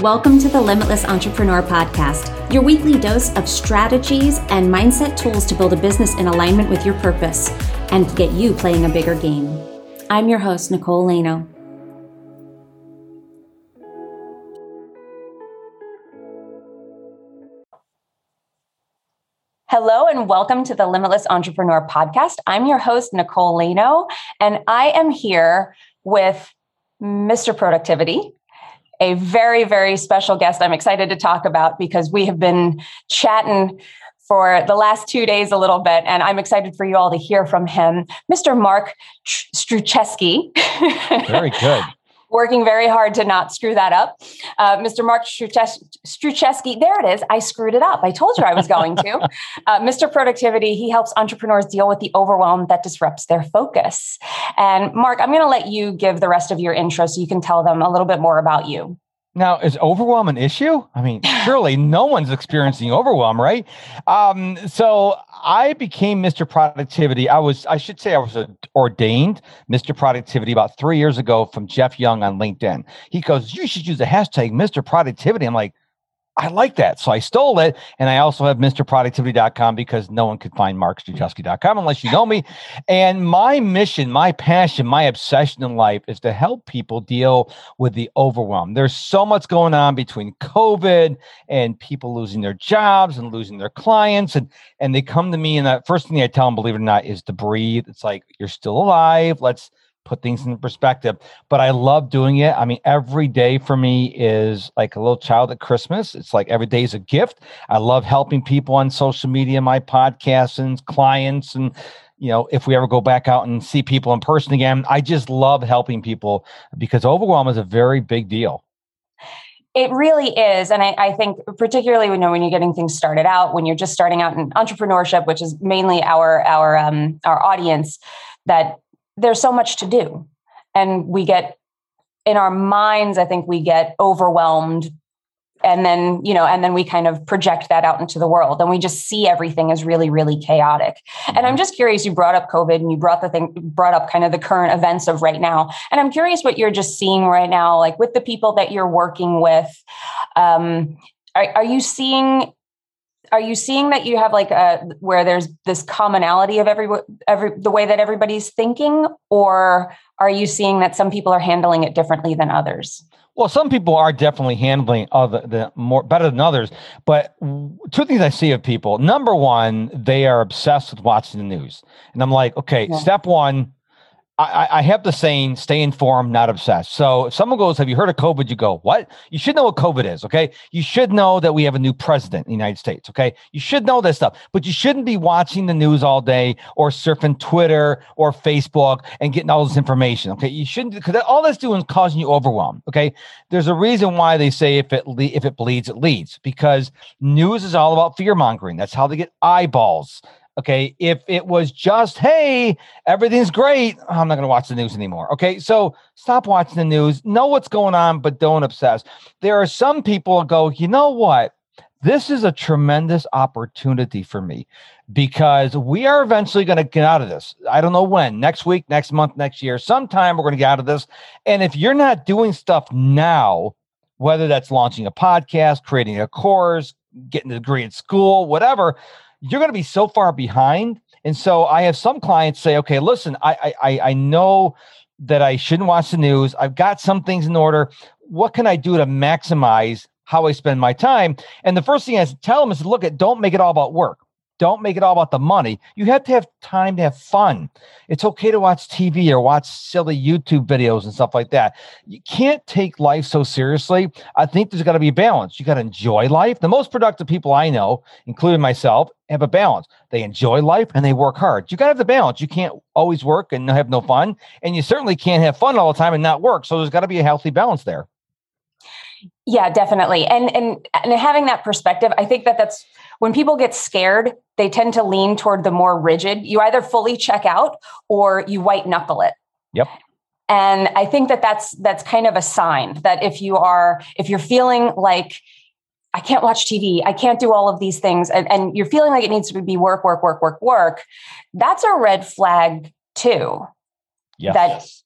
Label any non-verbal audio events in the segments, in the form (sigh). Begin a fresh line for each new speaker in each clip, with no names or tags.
Welcome to the Limitless Entrepreneur Podcast, your weekly dose of strategies and mindset tools to build a business in alignment with your purpose and get you playing a bigger game. I'm your host, Nicole Laino. Hello and welcome to the Limitless Entrepreneur Podcast. I'm your host, Nicole Laino, and I am here with Mr. Productivity, a very, very special guest I'm excited to talk about because we have been chatting for the last two days a little bit, and I'm excited for you all to hear from him, Mr. Mark Struczewski.
Very good
working very hard to not screw that up. Uh, Mr. Mark Struczewski, there it is. I screwed it up. I told you I was going to. (laughs) uh, Mr. Productivity, he helps entrepreneurs deal with the overwhelm that disrupts their focus. And Mark, I'm going to let you give the rest of your intro so you can tell them a little bit more about you.
Now, is overwhelm an issue? I mean, (laughs) surely no one's experiencing overwhelm, right? Um, so I became Mr. Productivity. I was, I should say, I was ordained Mr. Productivity about three years ago from Jeff Young on LinkedIn. He goes, You should use the hashtag Mr. Productivity. I'm like, I like that. So I stole it. And I also have MrProductivity.com because no one could find MarkStruczewski.com unless you know me. And my mission, my passion, my obsession in life is to help people deal with the overwhelm. There's so much going on between COVID and people losing their jobs and losing their clients. And, and they come to me, and the first thing I tell them, believe it or not, is to breathe. It's like, you're still alive. Let's put things in perspective. But I love doing it. I mean, every day for me is like a little child at Christmas. It's like every day is a gift. I love helping people on social media, my podcasts and clients and you know, if we ever go back out and see people in person again, I just love helping people because overwhelm is a very big deal.
It really is. And I, I, think particularly when, you know, when you're getting things started out, when you're just starting out in entrepreneurship, which is mainly our our um, our audience, that there's so much to do. And we get in our minds, I think we get overwhelmed. And then you know and then we kind of project that out into the world. And we just see everything as really really chaotic. And i'm mm-hmm. just curious you brought up covid and you brought the thing brought up kind of the current events of right now. And i'm curious what you're just seeing right now like with the people that you're working with. Um, are, are you seeing are you seeing that you have like a where there's this commonality of every every the way that everybody's thinking or are you seeing that some people are handling it differently than others
well, some people are definitely handling other the more better than others, but two things I see of people. Number one, they are obsessed with watching the news, and I'm like, okay, yeah. step one, I, I, have the saying, stay informed, not obsessed. So if someone goes, Have you heard of COVID? You go, What? You should know what COVID is. Okay. You should know that we have a new president in the United States. Okay. You should know this stuff, but you shouldn't be watching the news all day or surfing Twitter or Facebook and getting all this information. Okay. You shouldn't, because all that's doing is causing you overwhelm. Okay. There's a reason why they say if it, le- if it bleeds, it leads, because news is all about fear mongering. That's how they get eyeballs. Okay. If it was just, hey, everything's great, I'm not going to watch the news anymore. Okay. So stop watching the news, know what's going on, but don't obsess. There are some people go, you know what? This is a tremendous opportunity for me because we are eventually going to get out of this. I don't know when, next week, next month, next year, sometime we're going to get out of this. And if you're not doing stuff now, whether that's launching a podcast, creating a course, getting a degree at school, whatever, you're going to be so far behind. And so I have some clients say, okay, listen, I, I, I know that I shouldn't watch the news. I've got some things in order. What can I do to maximize how I spend my time? And the first thing I tell them is, look, at don't make it all about work. Don't make it all about the money. You have to have time to have fun. It's okay to watch TV or watch silly YouTube videos and stuff like that. You can't take life so seriously. I think there's got to be a balance. You got to enjoy life. The most productive people I know, including myself, have a balance. They enjoy life and they work hard. You got to have the balance. You can't always work and have no fun. And you certainly can't have fun all the time and not work. So there's got to be a healthy balance there.
Yeah, definitely. And and and having that perspective, I think that that's when people get scared, they tend to lean toward the more rigid. You either fully check out or you white knuckle it.
Yep.
And I think that that's that's kind of a sign that if you are if you're feeling like I can't watch TV, I can't do all of these things, and, and you're feeling like it needs to be work, work, work, work, work, that's a red flag too.
Yes.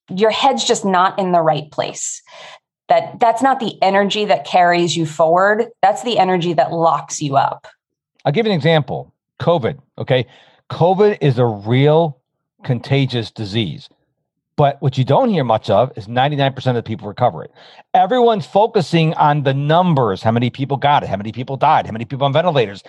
That your head's just not in the right place that that's not the energy that carries you forward. That's the energy that locks you up.
I'll give you an example. COVID, okay? COVID is a real contagious disease. But what you don't hear much of is 99% of the people recover it. Everyone's focusing on the numbers how many people got it, how many people died, how many people on ventilators.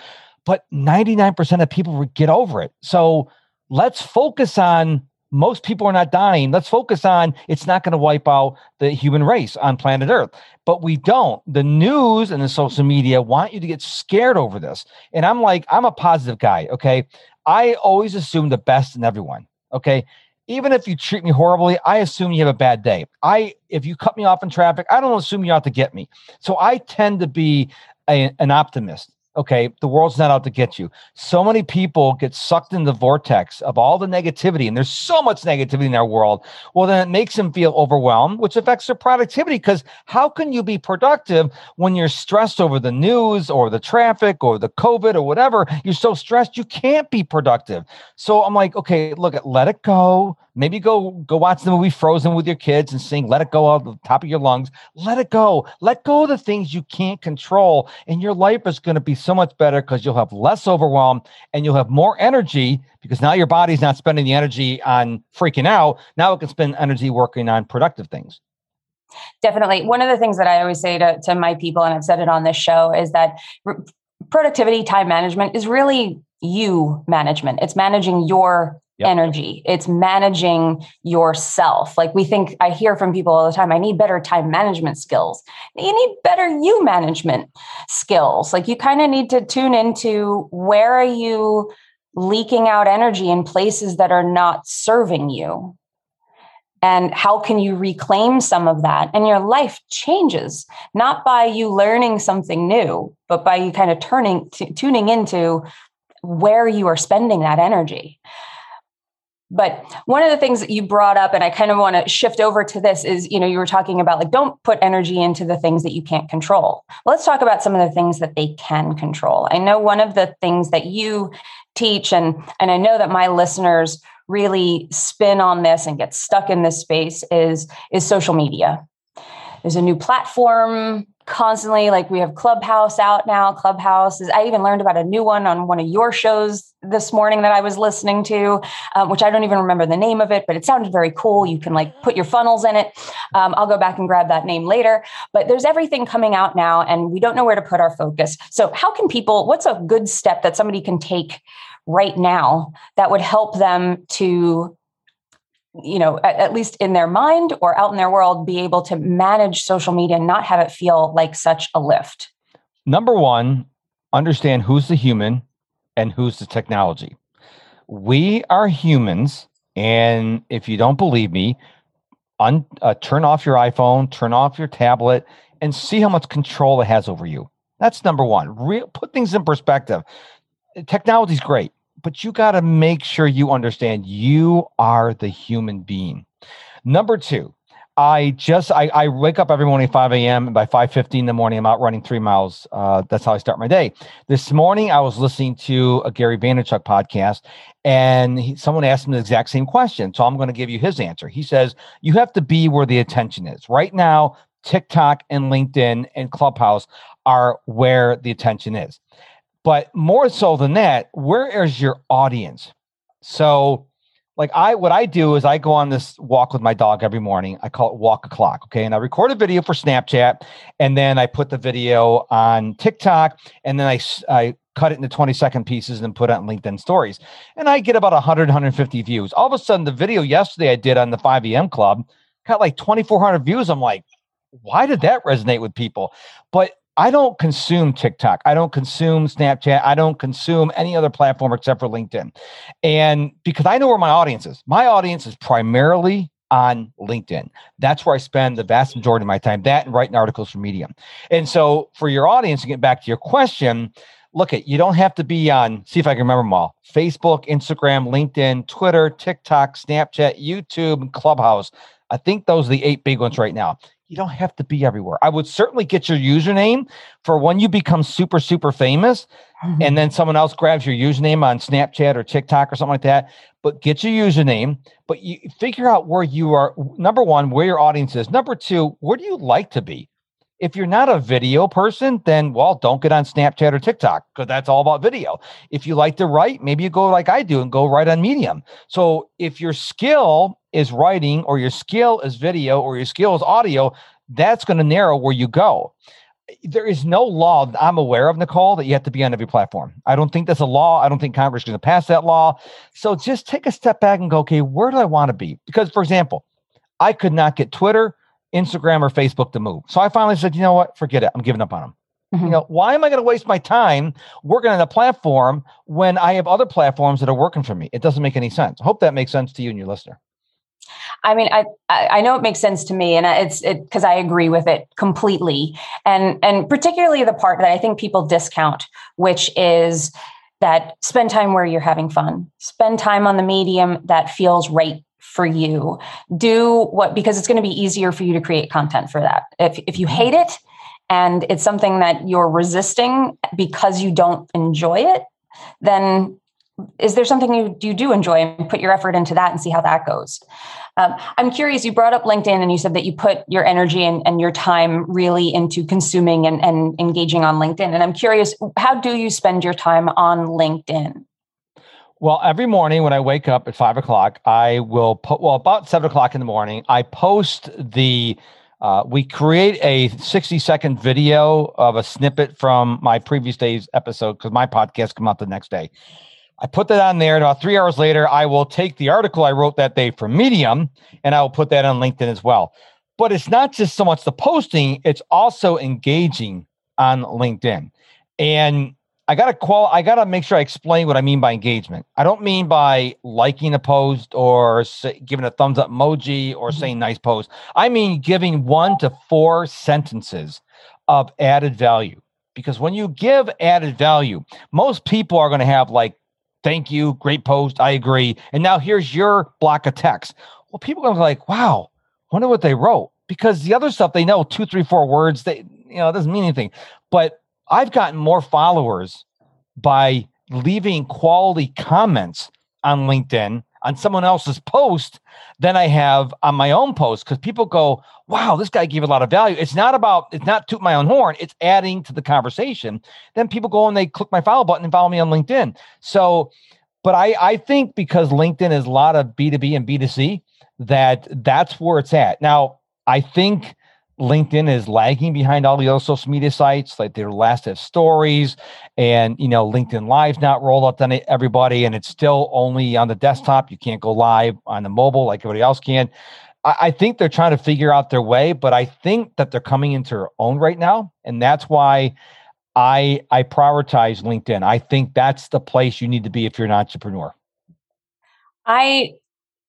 But 99% of people get over it. So let's focus on most people are not dying. Let's focus on it's not going to wipe out the human race on planet Earth. But we don't. The news and the social media want you to get scared over this. And I'm like, I'm a positive guy. Okay. I always assume the best in everyone. Okay even if you treat me horribly, I assume you have a bad day. I if you cut me off in traffic, I don't assume you're out to get me. So I tend to be a, an optimist okay, the world's not out to get you. So many people get sucked in the vortex of all the negativity, and there's so much negativity in our world. Well, then it makes them feel overwhelmed, which affects their productivity. Because how can you be productive when you're stressed over the news or the traffic or the COVID or whatever? You're so stressed, you can't be productive. So I'm like, okay, look, let it go. Maybe go go watch the movie Frozen with your kids and sing "Let It Go" out the top of your lungs. Let it go. Let go of the things you can't control, and your life is going to be so much better because you'll have less overwhelm and you'll have more energy because now your body's not spending the energy on freaking out. Now it can spend energy working on productive things.
Definitely. One of the things that I always say to, to my people, and I've said it on this show, is that productivity, time management is really you management. It's managing your Yep. energy. It's managing yourself. Like we think, I hear from people all the time, I need better time management skills. You need better you management skills. Like you kind of need to tune into where are you leaking out energy in places that are not serving you? And how can you reclaim some of that? And your life changes, not by you learning something new, but by you kind of turning, t- tuning into where you are spending that energy. But one of the things that you brought up, and I kind of want to shift over to this, is you know, you were talking about like, don't put energy into the things that you can't control. Let's talk about some of the things that they can control. I know one of the things that you teach, and, and I know that my listeners really spin on this and get stuck in this space is, is social media. There's a new platform constantly like we have clubhouse out now. Clubhouse is i even learned about a new one on one of your shows this morning that i was listening to um, which i don't even remember the name of it but it sounded very cool. You can like put your funnels in it. Um, i'll go back and grab that name later. But there's everything coming out now and we don't know where to put our focus. So how can people what's a good step that somebody can take right now that would help them to you know at, at, least in their mind or out in their world be able to manage social media and not have it feel like such a lift?
Number one understand who's the human and who's the technology. We are humans and if you don't believe me un, uh, turn off your iphone turn off your tablet and see how much control it has over you. That's number one. Real, put things in perspective. Technology is great but you got to make sure you understand you are the human being. Number two, I just I, I wake up every morning 5 a.m. and by 5:15 in the morning I'm out running three miles. Uh, that's how I start my day. This morning I was listening to a Gary Vaynerchuk podcast, and he, someone asked him the exact same question. So I'm going to give you his answer. He says you have to be where the attention is. Right now, TikTok and LinkedIn and Clubhouse are where the attention is. But more so than that, where is your audience? So, like I, what I do is I go on this walk with my dog every morning. I call it walk a clock. Okay. And I record a video for Snapchat and then I put the video on TikTok and then I, I cut it into 20 second pieces and put it on LinkedIn stories. And I get about 100, 150 views. All of a sudden, the video yesterday I did on the 5 a.m. Club got like 2,400 views. I'm like, why did that resonate with people? But I don't consume TikTok. I don't consume Snapchat. I don't consume any other platform except for LinkedIn. And because I know where my audience is, my audience is primarily on LinkedIn. That's where I spend the vast majority of my time, that and writing articles for Medium. And so for your audience, to get back to your question, look at you don't have to be on, see if I can remember them all Facebook, Instagram, LinkedIn, Twitter, TikTok, Snapchat, YouTube, and Clubhouse I think those are the eight big ones right now. You don't have to be everywhere. I would certainly get your username for when you become super, super famous mm-hmm. and then someone else grabs your username on Snapchat or TikTok or something like that. But get your username, but you figure out where you are. Number one, where your audience is. Number two, where do you like to be? If you're not a video person, then well, don't get on Snapchat or TikTok because that's all about video. If you like to write, maybe you go like I do and go write on Medium. So if your skill is writing or your skill is video or your skill is audio, that's going to narrow where you go. There is no law that I'm aware of, Nicole, that you have to be on every platform. I don't think that's a law. I don't think Congress is going to pass that law. So just take a step back and go, okay, where do I want to be? Because, for example, I could not get Twitter Instagram or Facebook to move. So I finally said, you know what? Forget it. I'm giving up on them. Mm-hmm. You know, why am I going to waste my time working on a platform when I have other platforms that are working for me? It doesn't make any sense. I hope that makes sense to you and your listener.
I mean, I I know it makes sense to me, and it's it because I agree with it completely, and and particularly the part that I think people discount, which is that spend time where you're having fun, spend time on the medium that feels right for you. Do what because it's going to be easier for you to create content for that. If if you hate it and it's something that you're resisting because you don't enjoy it, then is there something you, you do enjoy and put your effort into that and see how that goes? Um, I'm curious, you brought up LinkedIn and you said that you put your energy and, and your time really into consuming and, and engaging on LinkedIn. And I'm curious, how do you spend your time on LinkedIn?
Well, every morning when I wake up at five o'clock, I will put, well, about seven o'clock in the morning, I post the, uh, we create a 60 second video of a snippet from my previous day's episode because my podcast come out the next day. I put that on there. And about three hours later, I will take the article I wrote that day from Medium and I will put that on LinkedIn as well. But it's not just so much the posting, it's also engaging on LinkedIn. And I gotta qual I gotta make sure I explain what I mean by engagement. I don't mean by liking a post or say, giving a thumbs up emoji or mm-hmm. saying nice post. I mean giving one to four sentences of added value. Because when you give added value, most people are going to have like, thank you, great post, I agree. And now here's your block of text. Well, people are going to be like, wow, wonder what they wrote. Because the other stuff they know, two, three, four words, they you know, it doesn't mean anything. But I've gotten more followers by leaving quality comments on LinkedIn on someone else's post than I have on my own post because people go, wow, this guy gave a lot of value. It's not about, it's not toot my own horn, it's adding to the conversation. Then people go and they click my follow button and follow me on LinkedIn. So, but I, I think because LinkedIn is a lot of B2B and B2C, that that's where it's at. Now, I think LinkedIn is lagging behind all the other social media sites. Like their last have stories, and you know LinkedIn Live's not rolled out to everybody, and it's still only on the desktop. You can't go live on the mobile like everybody else can. I, I think they're trying to figure out their way, but I think that they're coming into their own right now, and that's why I I prioritize LinkedIn. I think that's the place you need to be if you're an entrepreneur.
I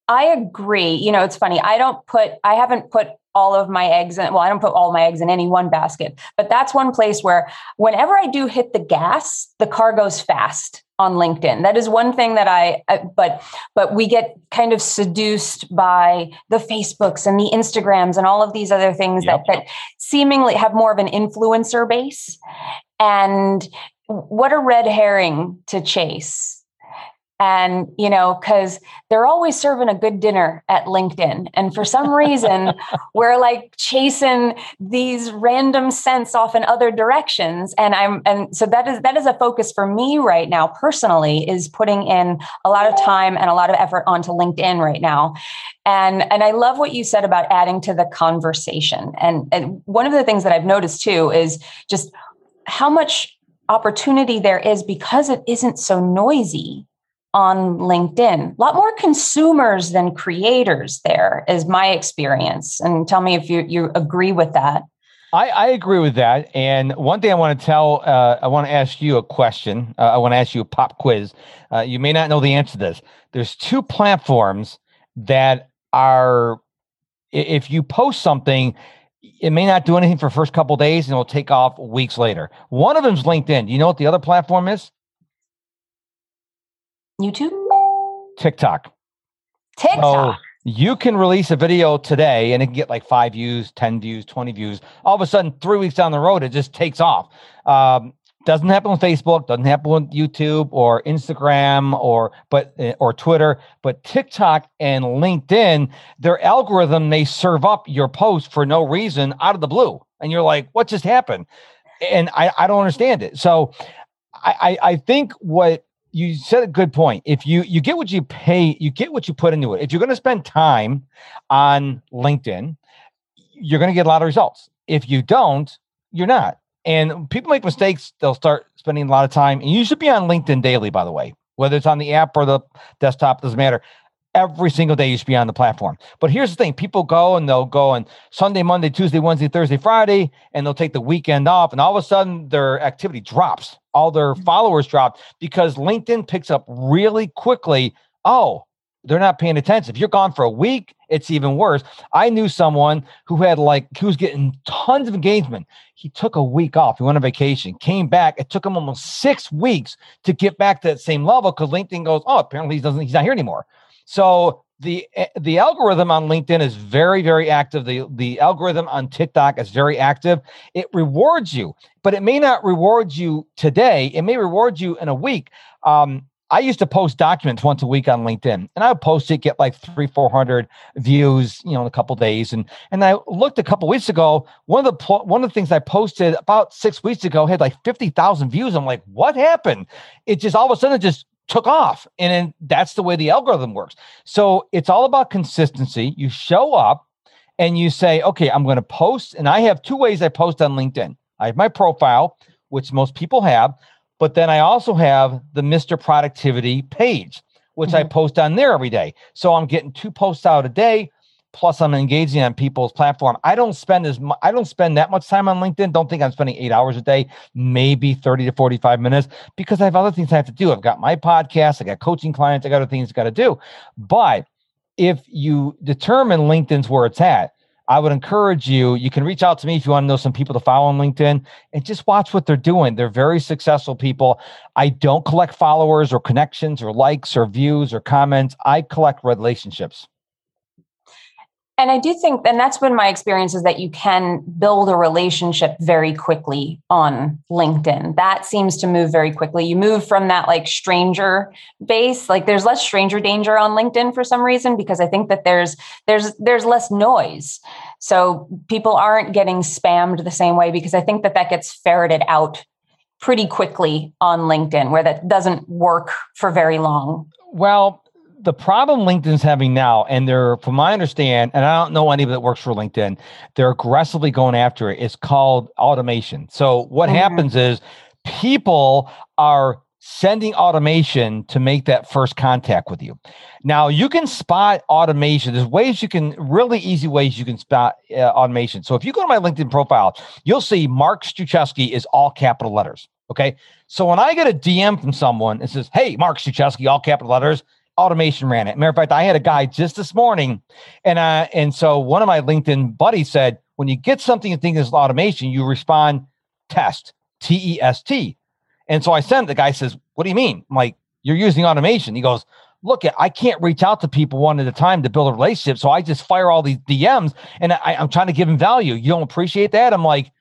I agree. You know, it's funny. I don't put I haven't put all of my eggs in well i don't put all my eggs in any one basket but that's one place where whenever i do hit the gas the car goes fast on linkedin that is one thing that i, I but but we get kind of seduced by the facebooks and the instagrams and all of these other things yep. that that seemingly have more of an influencer base and what a red herring to chase and you know because they're always serving a good dinner at linkedin. And for some reason (laughs) we're like chasing these random scents off in other directions. And i'm and so that is that is a focus for me right now personally is putting in a lot of time and a lot of effort onto linkedin right now. And and i love what you said about adding to the conversation. And, and one of the things that i've noticed too is just how much opportunity there is because it isn't so noisy on LinkedIn. A lot more consumers than creators there is my experience. And tell me if you, you agree with that.
I, I agree with that. And one thing I want to tell, uh, I want to ask you a question. Uh, I want to ask you a pop quiz. Uh, you may not know the answer to this. There's two platforms that are, if you post something, it may not do anything for first couple days and it'll take off weeks later. One of them is LinkedIn. Do you know what the other platform is?
YouTube?
TikTok.
TikTok. So,
You can release a video today and it can get like five views, 10 views, 20 views. All of a sudden, three weeks down the road, it just takes off. Um, doesn't happen on Facebook, doesn't happen on YouTube or Instagram or but eh, or Twitter, but TikTok and LinkedIn, their algorithm may serve up your post for no reason out of the blue. And you're like, what just happened? And I, I don't understand it. So I, I think what you said a good point. If you you get what you pay, you get what you put into it. If you're going to spend time on LinkedIn, you're going to get a lot of results. If you don't, you're not. And people make mistakes, they'll start spending a lot of time. And you should be on LinkedIn daily, by the way, whether it's on the app or the desktop, doesn't matter. Every single day you should be on the platform. But here's the thing people go and they'll go on Sunday, Monday, Tuesday, Wednesday, Thursday, Friday, and they'll take the weekend off. And all of a sudden their activity drops, all their mm-hmm. followers drop because LinkedIn picks up really quickly. Oh, they're not paying attention. If you're gone for a week, it's even worse. I knew someone who had like he was getting tons of engagement. He took a week off. He went on vacation, came back. It took him almost six weeks to get back to that same level because LinkedIn goes, oh, apparently he doesn't. He's not here anymore. So the eh, the algorithm on LinkedIn is very very active. The the algorithm on TikTok is very active. It rewards you, but it may not reward you today. It may reward you in a week. Um, I used to post documents once a week on LinkedIn, and I would post it, get like three, four hundred views, you know, in a couple days. And and I looked a couple weeks ago. One of the one of the things I posted about six weeks ago had like fifty thousand views. I'm like, what happened? It just all of a sudden just took off, and then that's the way the algorithm works. So it's all about consistency. You show up, and you say, okay, I'm going to post, and I have two ways I post on LinkedIn. I have my profile, which most people have. But then I also have the Mr. Productivity page, which mm-hmm. I post on there every day. So I'm getting two posts out a day. Plus, I'm engaging on people's platform. I don't spend as mu- I don't spend that much time on LinkedIn. Don't think I'm spending eight hours a day, maybe 30 to 45 minutes, because I have other things I have to do. I've got my podcast, I got coaching clients, I got other things I got to do. But if you determine LinkedIn's where it's at, I would encourage you, you can reach out to me if you want to know some people to follow on LinkedIn and just watch what they're doing. They're very successful people. I don't collect followers or connections or likes or views or comments. I collect relationships
and I do think, and that's been my experience, is that you can build a relationship very quickly on LinkedIn. That seems to move very quickly. You move from that like stranger base, like there's less stranger danger on LinkedIn for some reason because I think that there's there's there's less noise, so people aren't getting spammed the same way because I think that that gets ferreted out pretty quickly on LinkedIn, where that doesn't work for very long.
Well, the problem LinkedIn's having now, and they're, from my understand, and I don't know anybody that works for LinkedIn, they're aggressively going after it. It's called automation. So what mm-hmm. happens is people are sending automation to make that first contact with you. Now you can spot automation. There's ways you can really easy ways you can spot uh, automation. So if you go to my LinkedIn profile, you'll see Mark Struczewski is all capital letters. Okay. So when I get a DM from someone, it says, Hey, Mark Struczewski, all capital letters automation ran it. Matter of fact, I had a guy just this morning, and uh, and so one of my LinkedIn buddies said, when you get something you think is automation, you respond test T E S T. And so I sent the guy says, "What do you mean?" I'm like, "You're using automation." He goes, "Look, I can't reach out to people one at a time to build a relationship, so I just fire all these DMs, and I, I'm trying to give them value. You don't appreciate that?" I'm like,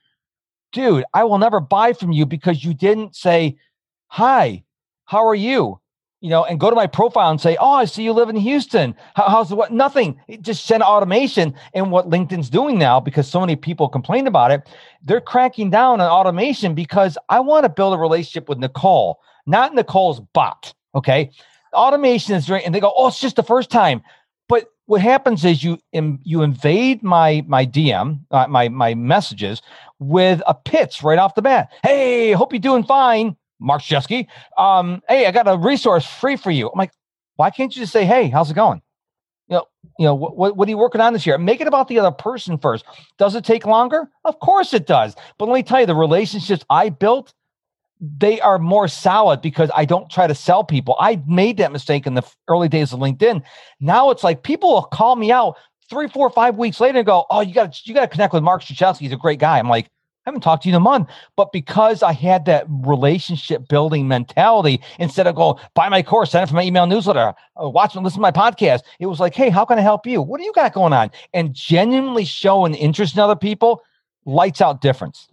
"Dude, I will never buy from you because you didn't say." Hi, how are you? You know, and go to my profile and say, "Oh, I see you live in Houston. How, how's what? Nothing. Just send automation." And what LinkedIn's doing now, because so many people complain about it, they're cracking down on automation because I want to build a relationship with Nicole, not Nicole's bot. Okay, automation is and they go, "Oh, it's just the first time." But what happens is you you invade my my DM, uh, my my messages with a pitch right off the bat. Hey, hope you're doing fine Mark Struczewski, um, hey, I got a resource free for you. I'm like, why can't you just say, hey, how's it going? You know, you know, what, what are you working on this year? Make it about the other person first. Does it take longer? Of course it does. But let me tell you, the relationships I built, they are more solid because I don't try to sell people. I made that mistake in the early days of LinkedIn. Now it's like people will call me out three, four, five weeks later and go, "Oh, you got to you got to connect with Mark Struczewski. He's a great guy." I'm like, I haven't talked to you in a month. But because I had that relationship building mentality, instead of going, buy my course, send it for my email newsletter, uh, watch and listen to my podcast, it was like, hey, how can I help you? What do you got going on? And genuinely showing interest in other people, lights out difference.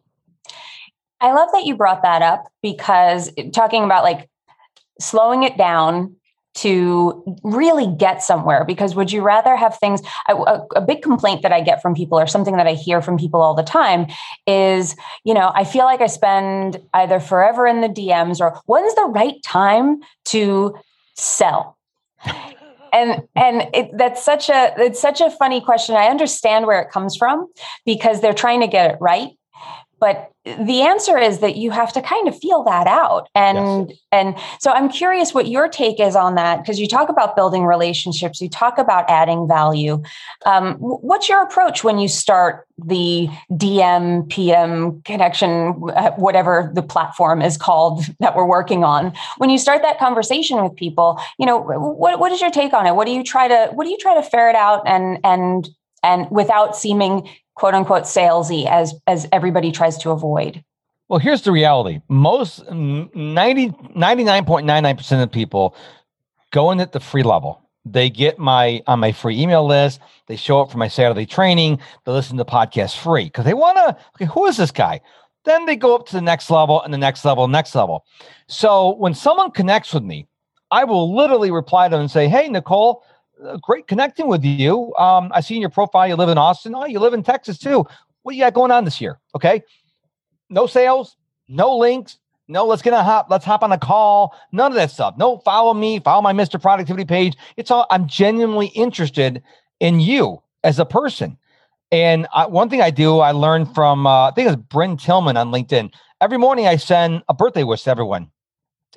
I love that you brought that up because talking about like slowing it down to really get somewhere because would you rather have things a, a, big complaint that i get from people or something that i hear from people all the time is you know i feel like i spend either forever in the dms or when's the right time to sell? And and it, that's such a it's such a funny question. I understand where it comes from because they're trying to get it right but the answer is that you have to kind of feel that out. And yes. and so i'm curious what your take is on that because you talk about building relationships you talk about adding value. Um, what's your approach when you start the dm pm connection uh, whatever the platform is called (laughs) that we're working on? When you start that conversation with people you know what, what is your take on it? What do you try to what do you try to ferret out and and and without seeming quote unquote salesy as as everybody tries to avoid?
Well, here's the reality. Most 90 99.99% of people go in at the free level. They get my on my free email list. They show up for my Saturday training. They listen to podcasts free because they want to. Okay, who is this guy? Then they go up to the next level and the next level, next level. So when someone connects with me, I will literally reply to them and say, "Hey, Nicole, great connecting with you. Um, I see in your profile you live in Austin. Oh, you live in Texas too. What do you got going on this year? Okay. No sales, no links, no, let's get a hop. Let's hop on a call. None of that stuff. No, follow me, follow my Mr. Productivity page. It's all I'm genuinely interested in you as a person. And I, one thing I do, I learned from uh, I think it's Brynne Tillman on LinkedIn. Every morning I send a birthday wish to everyone.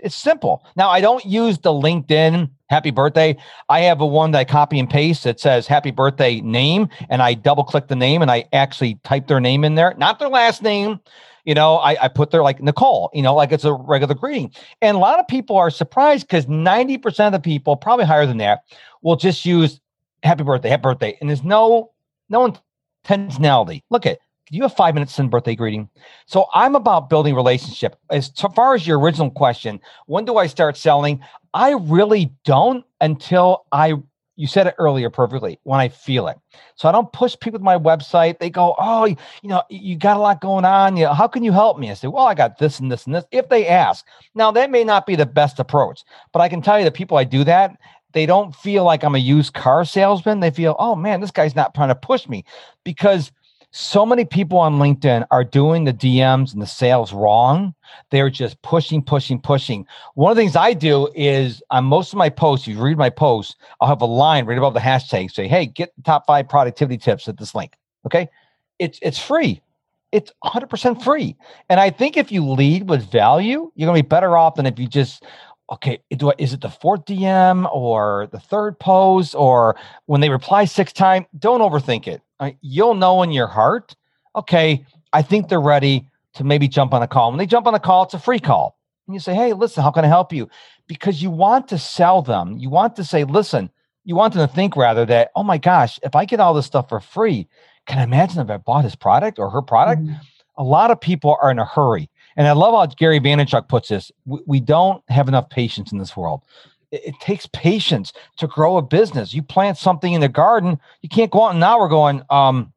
It's simple. Now I don't use the LinkedIn happy birthday. I have a one that I copy and paste that says happy birthday name, and I double click the name and I actually type their name in there, not their last name. You know, I, I put their like Nicole, you know, like it's a regular greeting. And a lot of people are surprised because 90% of the people, probably higher than that, will just use happy birthday, happy birthday. And there's no no intentionality. Look at you have five minutes in birthday greeting. So I'm about building relationship. As far as your original question, when do I start selling? I really don't until I you said it earlier perfectly when I feel it. So I don't push people to my website. They go, Oh, you know, you got a lot going on. You know, how can you help me? I say, Well, I got this and this and this. If they ask. Now that may not be the best approach, but I can tell you the people I do that, they don't feel like I'm a used car salesman. They feel, oh man, this guy's not trying to push me because so many people on LinkedIn are doing the DMs and the sales wrong. They're just pushing, pushing, pushing. One of the things I do is on most of my posts, you read my posts, I'll have a line right above the hashtag say, hey, get the top five productivity tips at this link. Okay. It's it's free. It's 100% free. And I think if you lead with value, you're going to be better off than if you just, okay, do I, is it the fourth DM or the third post or when they reply six times? Don't overthink it you'll know in your heart, okay, I think they're ready to maybe jump on a call. When they jump on a call, it's a free call. And you say, hey, listen, how can I help you? Because you want to sell them. You want to say, listen, you want them to think rather that, oh my gosh, if I get all this stuff for free, can I imagine if I bought his product or her product? Mm-hmm. A lot of people are in a hurry. And I love how Gary Vaynerchuk puts this. We, we don't have enough patience in this world it, takes patience to grow a business. You plant something in the garden, you can't go out now we're going, um,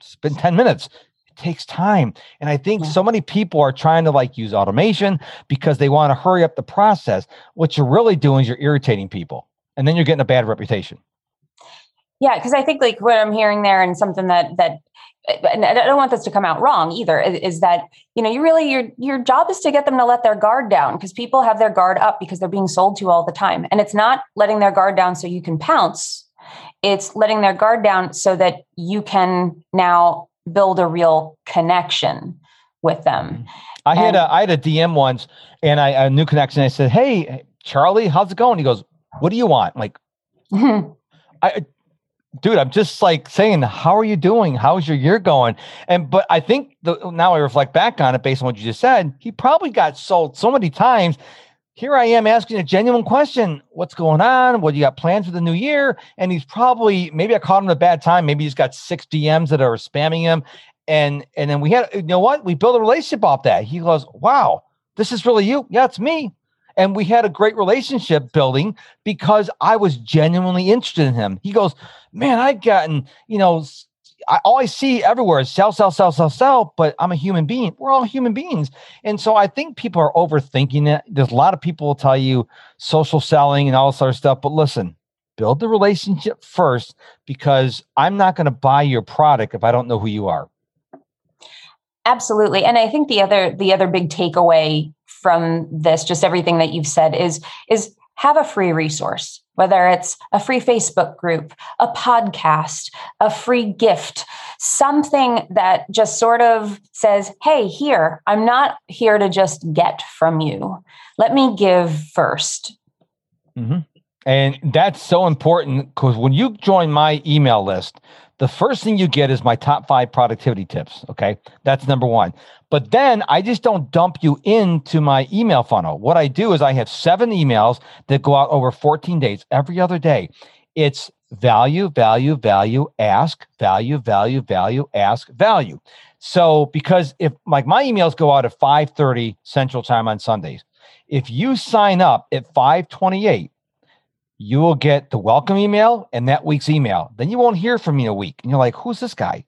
spend 10 minutes. It takes time. And I think yeah. so many people are trying to like use automation because they want to hurry up the process. What you're really doing is you're irritating people and then you're getting a bad reputation.
Yeah, because I think like what I'm hearing there and something that that and I don't want this to come out wrong either, is that you know you really your your job is to get them to let their guard down because people have their guard up because they're being sold to all the time, and it's not letting their guard down so you can pounce. It's letting their guard down so that you can now build a real connection with them. Mm-hmm.
I and, had a I had a DM once, and I a new connection. I said, "Hey, Charlie, how's it going?" He goes, "What do you want?" I'm like, (laughs) I dude, I'm just like saying, how are you doing? How's your year going? And but I think the, now I reflect back on it based on what you just said, he probably got sold so many times. Here I am asking a genuine question. What's going on? What do you got plans for the new year? And he's probably maybe I caught him at a bad time. Maybe he's got six DMs that are spamming him. And and then we had you know what? We built a relationship off that. He goes, Wow, this is really you. Yeah, it's me. And we had a great relationship building because I was genuinely interested in him. He goes, Man, I've gotten, you know, I, all I see everywhere is sell, sell, sell, sell, sell, but I'm a human being. We're all human beings. And so I think people are overthinking it. There's a lot of people will tell you social selling and all this other stuff. But listen, build the relationship first because I'm not going to buy your product if I don't know who you are.
Absolutely. And I think the other the other big takeaway from this, just everything that you've said, is is have a free resource, whether it's a free Facebook group, a podcast, a free gift, something that just sort of says, Hey, here, I'm not here to just get from you. Let me give 1st
mm-hmm. And that's so important because when you join my email list, the first thing you get is my top five productivity tips. Okay. That's number one. But then I just don't dump you into my email funnel. What I do is I have seven emails that go out over 14 days every other day. It's value, value, value, ask, value, value, value, ask, value. So because if like my emails go out at 5:30 Central Time on Sundays, if you sign up at 528 you will get the welcome email and that week's email. Then you won't hear from me in a week. And you're like, who's this guy?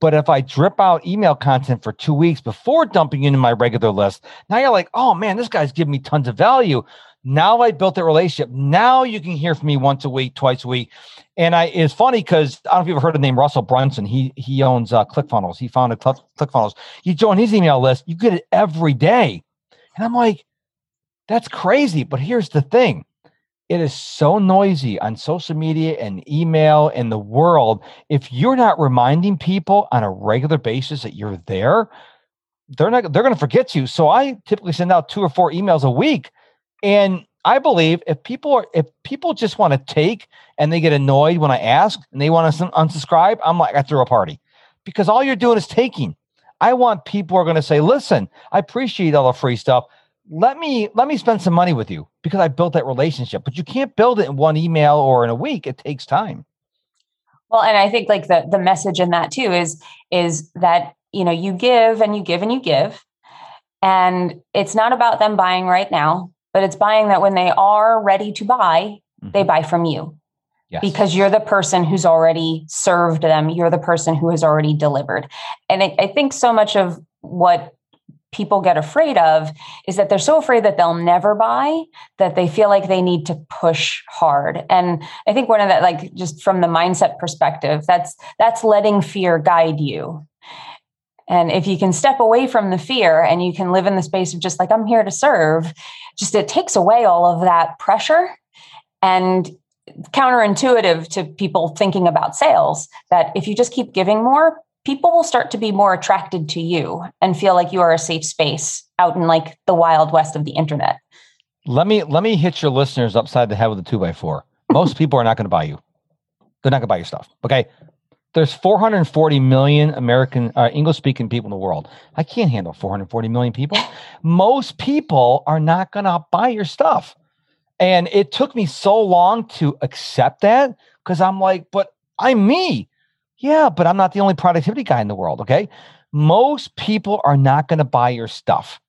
But if I drip out email content for two weeks before dumping into my regular list, now you're like, oh man, this guy's giving me tons of value. Now I built that relationship. Now you can hear from me once a week, twice a week. And I it's funny because I don't know if you've ever heard the name Russell Brunson. He he owns uh, ClickFunnels. He founded Click, ClickFunnels. You join his email list, you get it every day. And I'm like, that's crazy. But here's the thing it is so noisy on social media and email and the world. If you're not reminding people on a regular basis that you're there, they're not they're going to forget you. So I typically send out two or four emails a week and I believe if people are if people just want to take and they get annoyed when I ask and they want to unsubscribe, I'm like I threw a party because all you're doing is taking. I want people are going to say, "Listen, I appreciate all the free stuff let me let me spend some money with you because I built that relationship. But you can't build it in one email or in a week. It takes time.
Well, and I think like the the message in that too is is that you know you give and you give and you give, and it's not about them buying right now, but it's buying that when they are ready to buy, mm-hmm. they buy from you. Yes. Because you're the person who's already served them, you're the person who has already delivered. And I, I think so much of what people get afraid of is that they're so afraid that they'll never buy that they feel like they need to push hard. And i think one of that like just from the mindset perspective that's that's letting fear guide you. And if you can step away from the fear and you can live in the space of just like i'm here to serve just it takes away all of that pressure and counterintuitive to people thinking about sales that if you just keep giving more people will start to be more attracted to you and feel like you are a safe space out in like the wild west of the internet.
Let me let me hit your listeners upside the head with a two by four. Most (laughs) people are not going to buy you. They're not going to buy your stuff. Okay. There's 440 million American uh, English speaking people in the world. I can't handle 440 million people. (laughs) Most people are not going to buy your stuff. And it took me so long to accept that because I'm like, but I'm me. Yeah, but I'm not the only productivity guy in the world. Okay. Most people are not going to buy your stuff.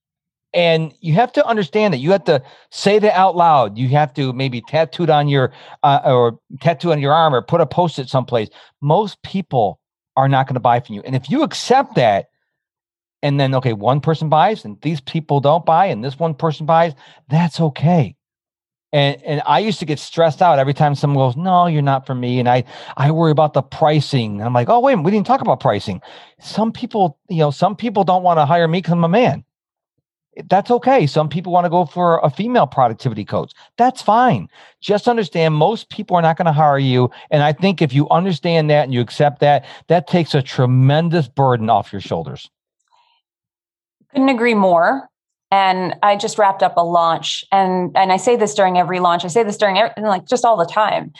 And you have to understand that you have to say that out loud. You have to maybe tattoo it on your uh, or tattoo on your arm or put a post it someplace. Most people are not going to buy from you. And if you accept that, and then okay, one person buys and these people don't buy, and this one person buys, that's okay. And and I used to get stressed out every time someone goes, "No, you're not for me." And I I worry about the pricing. I'm like, "Oh wait, we didn't talk about pricing." Some people, you know, some people don't want to hire me because I'm a man. That's okay. Some people want to go for a female productivity coach. That's fine. Just understand most people are not going to hire you. And I think if you understand that and you accept that, that takes a tremendous burden off your shoulders.
Couldn't agree more and I just wrapped up a launch. And and I say this during every launch. I say this during every, like just all the time.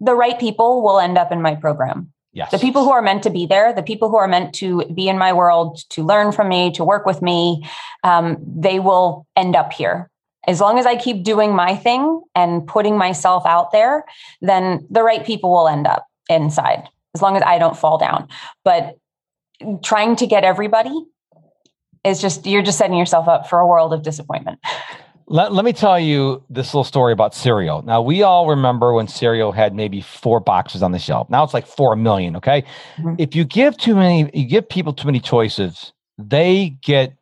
The right people will end up in my program. Yes. The people who are meant to be there the people who are meant to be in my world to learn from me to work with me um, they will end up here. As long as I keep doing my thing and putting myself out there then the right people will end up inside as long as I don't fall down. But trying to get everybody is just you're just setting yourself up for a world of disappointment.
Let, let me tell you this little story about cereal. Now, we all remember when cereal had maybe four boxes on the shelf. Now it's like four million. Okay. Mm-hmm. If you give too many, you give people too many choices, they get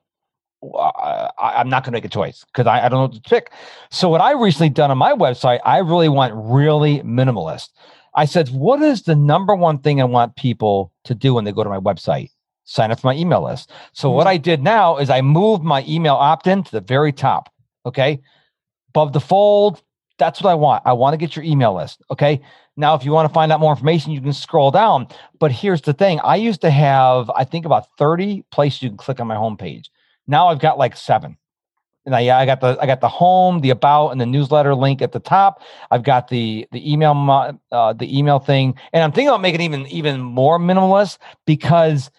uh, I'm not going to make a choice because I, I, don't know what to pick. So what I recently done on my website, I really went really minimalist. I said, what is the number one thing I want people to do when they go to my website? Sign up for my email list. So mm-hmm. what I did now is I moved my email opt-in to the very top. Okay. Above the fold, that's what I want. I want to get your email list. Okay. Now, if you want to find out more information, you can scroll down. But here's the thing I used to have, I think, about 30 places you can click on my homepage. Now I've got like seven. And I, I got the I got the home, the about, and the newsletter link at the top. I've got the the email uh, the email thing, and I'm thinking about making even even more minimalist because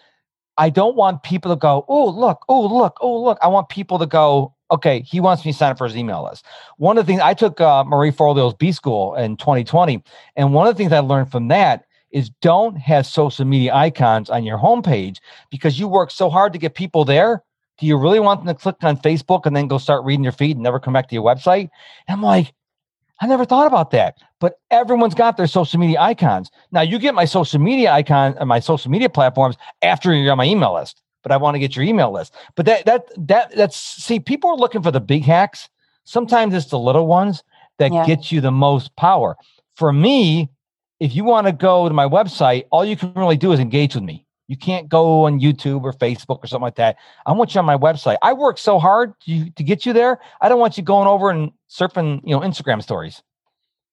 I don't want people to go, oh look, oh look, oh look. I want people to go, okay, he wants me to sign up for his email list. One of the things I took uh, Marie Forleo's B School in 2020, and one of the things I learned from that is don't have social media icons on your homepage because you work so hard to get people there do you really want them to click on Facebook and then go start reading your feed and never come back to your website? And I'm like, I never thought about that. But everyone's got their social media icons. Now you get my social media icon and uh, my social media platforms after you're on my email list. But I want to get your email list. But that that that that's see, people are looking for the big hacks. Sometimes it's the little ones that yeah. get you the most power. For me, if you want to go to my website, all you can really do is engage with me. You can't go on YouTube or Facebook or something like that. I want you on my website. I work so hard to, to get you there. I don't want you going over and surfing, you know, Instagram stories.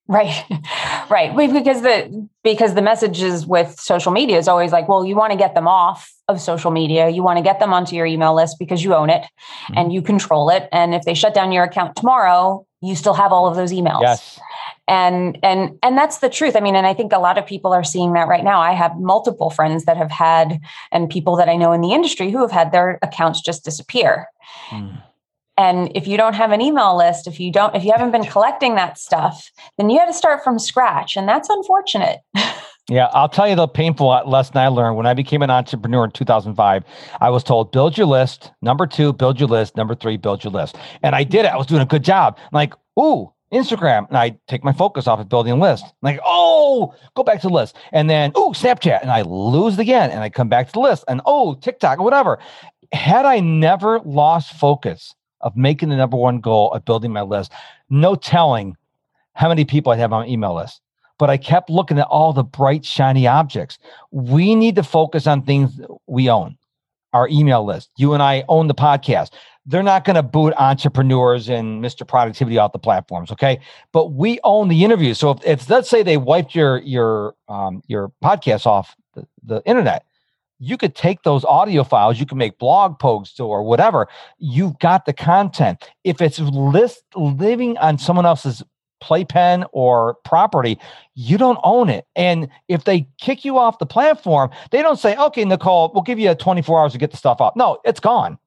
Right. (laughs) right. Because the because the messages with social media is always like, well, you want to get them off of social media. You want to get them onto your email list because you own it mm-hmm. and you control it. And if they shut down your account tomorrow, you still have all of those emails.
Yes
and and and that's the truth i mean and i think a lot of people are seeing that right now i have multiple friends that have had and people that i know in the industry who have had their accounts just disappear mm. and if you don't have an email list if you don't if you haven't been collecting that stuff then you have to start from scratch and that's unfortunate (laughs)
Yeah, I'll tell you the painful lesson I learned when I became an entrepreneur in 2005. I was told, build your list. Number two, build your list. Number three, build your list. And I did it. I was doing a good job. I'm like, ooh, Instagram, and I take my focus off of building a list. I'm like, oh, go back to the list. And then, oh, Snapchat, and I lose it again. And I come back to the list. And oh, TikTok, whatever. Had I never lost focus of making the number one goal of building my list, no telling how many people I'd have on my email list. But I kept looking at all the bright, shiny objects. We need to focus on things we own our email list. You and I own the podcast they're not going to boot entrepreneurs and Mr. Productivity off the platforms. Okay. But we own the interview. So if, if let's say they wiped your, your, um, your podcast off the, the internet, you could take those audio files, you can make blog posts or whatever. You've got the content. If it's list living on someone else's playpen or property, you don't own it. And if they kick you off the platform, they don't say, okay, Nicole, we'll give you 24 hours to get the stuff out. No, it's gone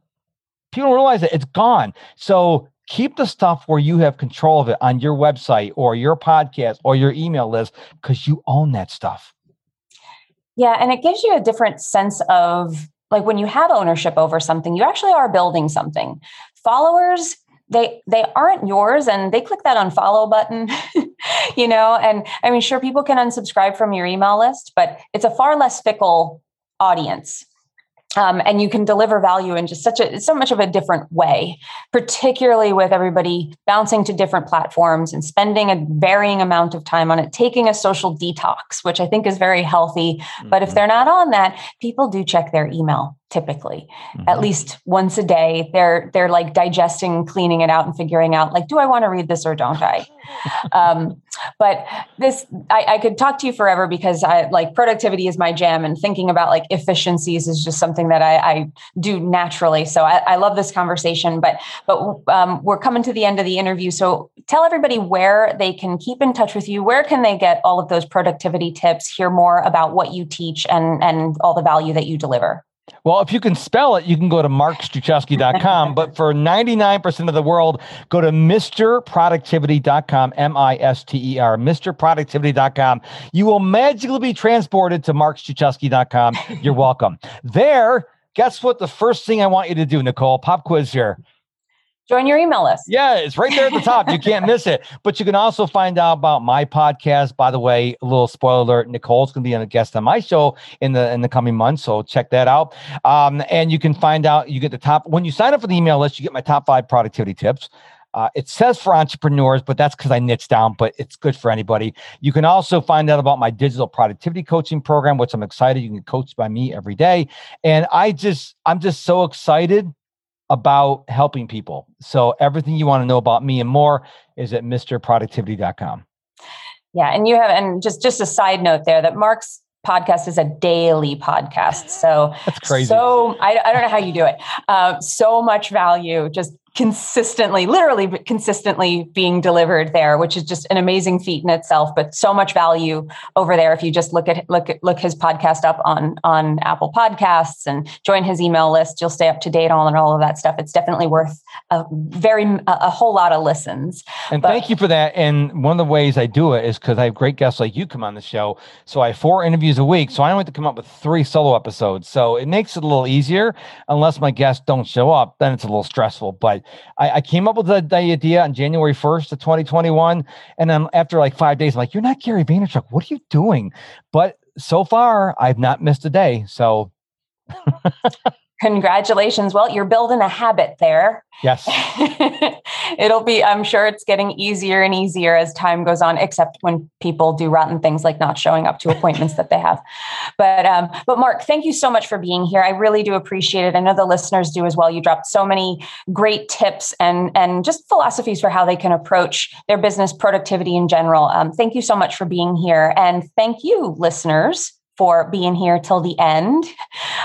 people don't realize that it's gone. So keep the stuff where you have control of it on your website or your podcast or your email list because you own that stuff.
Yeah, and it gives you a different sense of like when you have ownership over something, you actually are building something. Followers, they they aren't yours and they click that unfollow button (laughs) you know and i mean sure people can unsubscribe from your email list but it's a far less fickle audience um, and you can deliver value in just such a so much of a different way particularly with everybody bouncing to different platforms and spending a varying amount of time on it taking a social detox which i think is very healthy mm-hmm. but if mm-hmm. they're not on that people do check their email typically mm-hmm. at least once a day. They're they're like digesting cleaning it out and figuring out like do i want to read this or don't i? (laughs) Um, but this I, I, could talk to you forever because i like productivity is my jam and thinking about like efficiencies is just something that i, I do naturally. So I, I, love this conversation but but um, we're coming to the end of the interview. So tell everybody where they can keep in touch with you. Where can they get all of those productivity tips hear more about what you teach and and all the value that you deliver
Well, if you can spell it, you can go to markstruczewski.com. but for 99% of the world, go to mrproductivity.com, M I S T E R, mrproductivity.com. You will magically be transported to markstruczewski.com. You're welcome. There, guess what? The first thing I want you to do, Nicole, pop quiz here
join your email list.
Yeah, it's right there at the top. You can't miss it. (laughs) But you can also find out about my podcast. By the way, a little spoiler alert: Nicole's going to be a guest on my show in the in the coming months, so check that out. Um, and you can find out. You get the top when you sign up for the email list. You get my top five productivity tips. Uh, it says for entrepreneurs, but that's because I niche down, but it's good for anybody. You can also find out about my digital productivity coaching program, which I'm excited. You can coach by me every day. And I just, I'm just so excited about helping people. So everything you want to know about me and more is at mrproductivity.com.
Yeah, and you have and just just a side note there that Mark's podcast is a daily podcast. So
that's crazy.
So I, I don't know how you do it. Uh, so much value just consistently, literally consistently being delivered there, which is just an amazing feat in itself. But so much value over there. If you just look at look at look his podcast up on on Apple Podcasts and join his email list, you'll stay up to date on all of that stuff. It's definitely worth a very a, a whole lot of listens.
And but, thank you for that. And one of the ways I do it is because I have great guests like you come on the show. So I have four interviews a week. So I only have to come up with three solo episodes. So it makes it a little easier. Unless my guests don't show up, then it's a little stressful. But I, I came up with the, the, idea on January 1st of 2021. And then after like five days, I'm like, you're not Gary Vaynerchuk. What are you doing? But so far, I've not missed a day. So (laughs)
Congratulations. Well, you're building a habit there.
Yes. (laughs)
It'll be, I'm sure it's getting easier and easier as time goes on, except when people do rotten things like not showing up to appointments that they have. But um, but Mark, thank you so much for being here. I really do appreciate it. I know the listeners do as well. You dropped so many great tips and and just philosophies for how they can approach their business productivity in general. Um, thank you so much for being here. And thank you, listeners for being here till the end.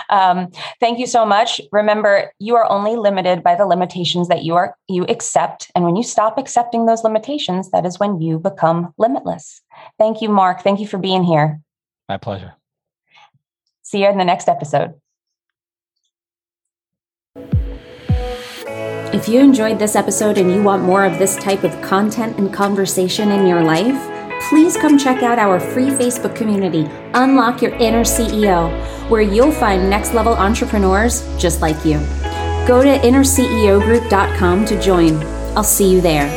Um, thank you so much. Remember, you are only limited by the limitations that you are you accept, and when you stop accepting those limitations, that is when you become limitless. Thank you, Mark. Thank you for being here.
My pleasure.
See you in the next episode. If you enjoyed this episode and you want more of this type of content and conversation in your life please come check out our free Facebook community, Unlock Your Inner CEO, where you'll find next level entrepreneurs just like you. Go to innerceogroup.com to join. I'll see you there.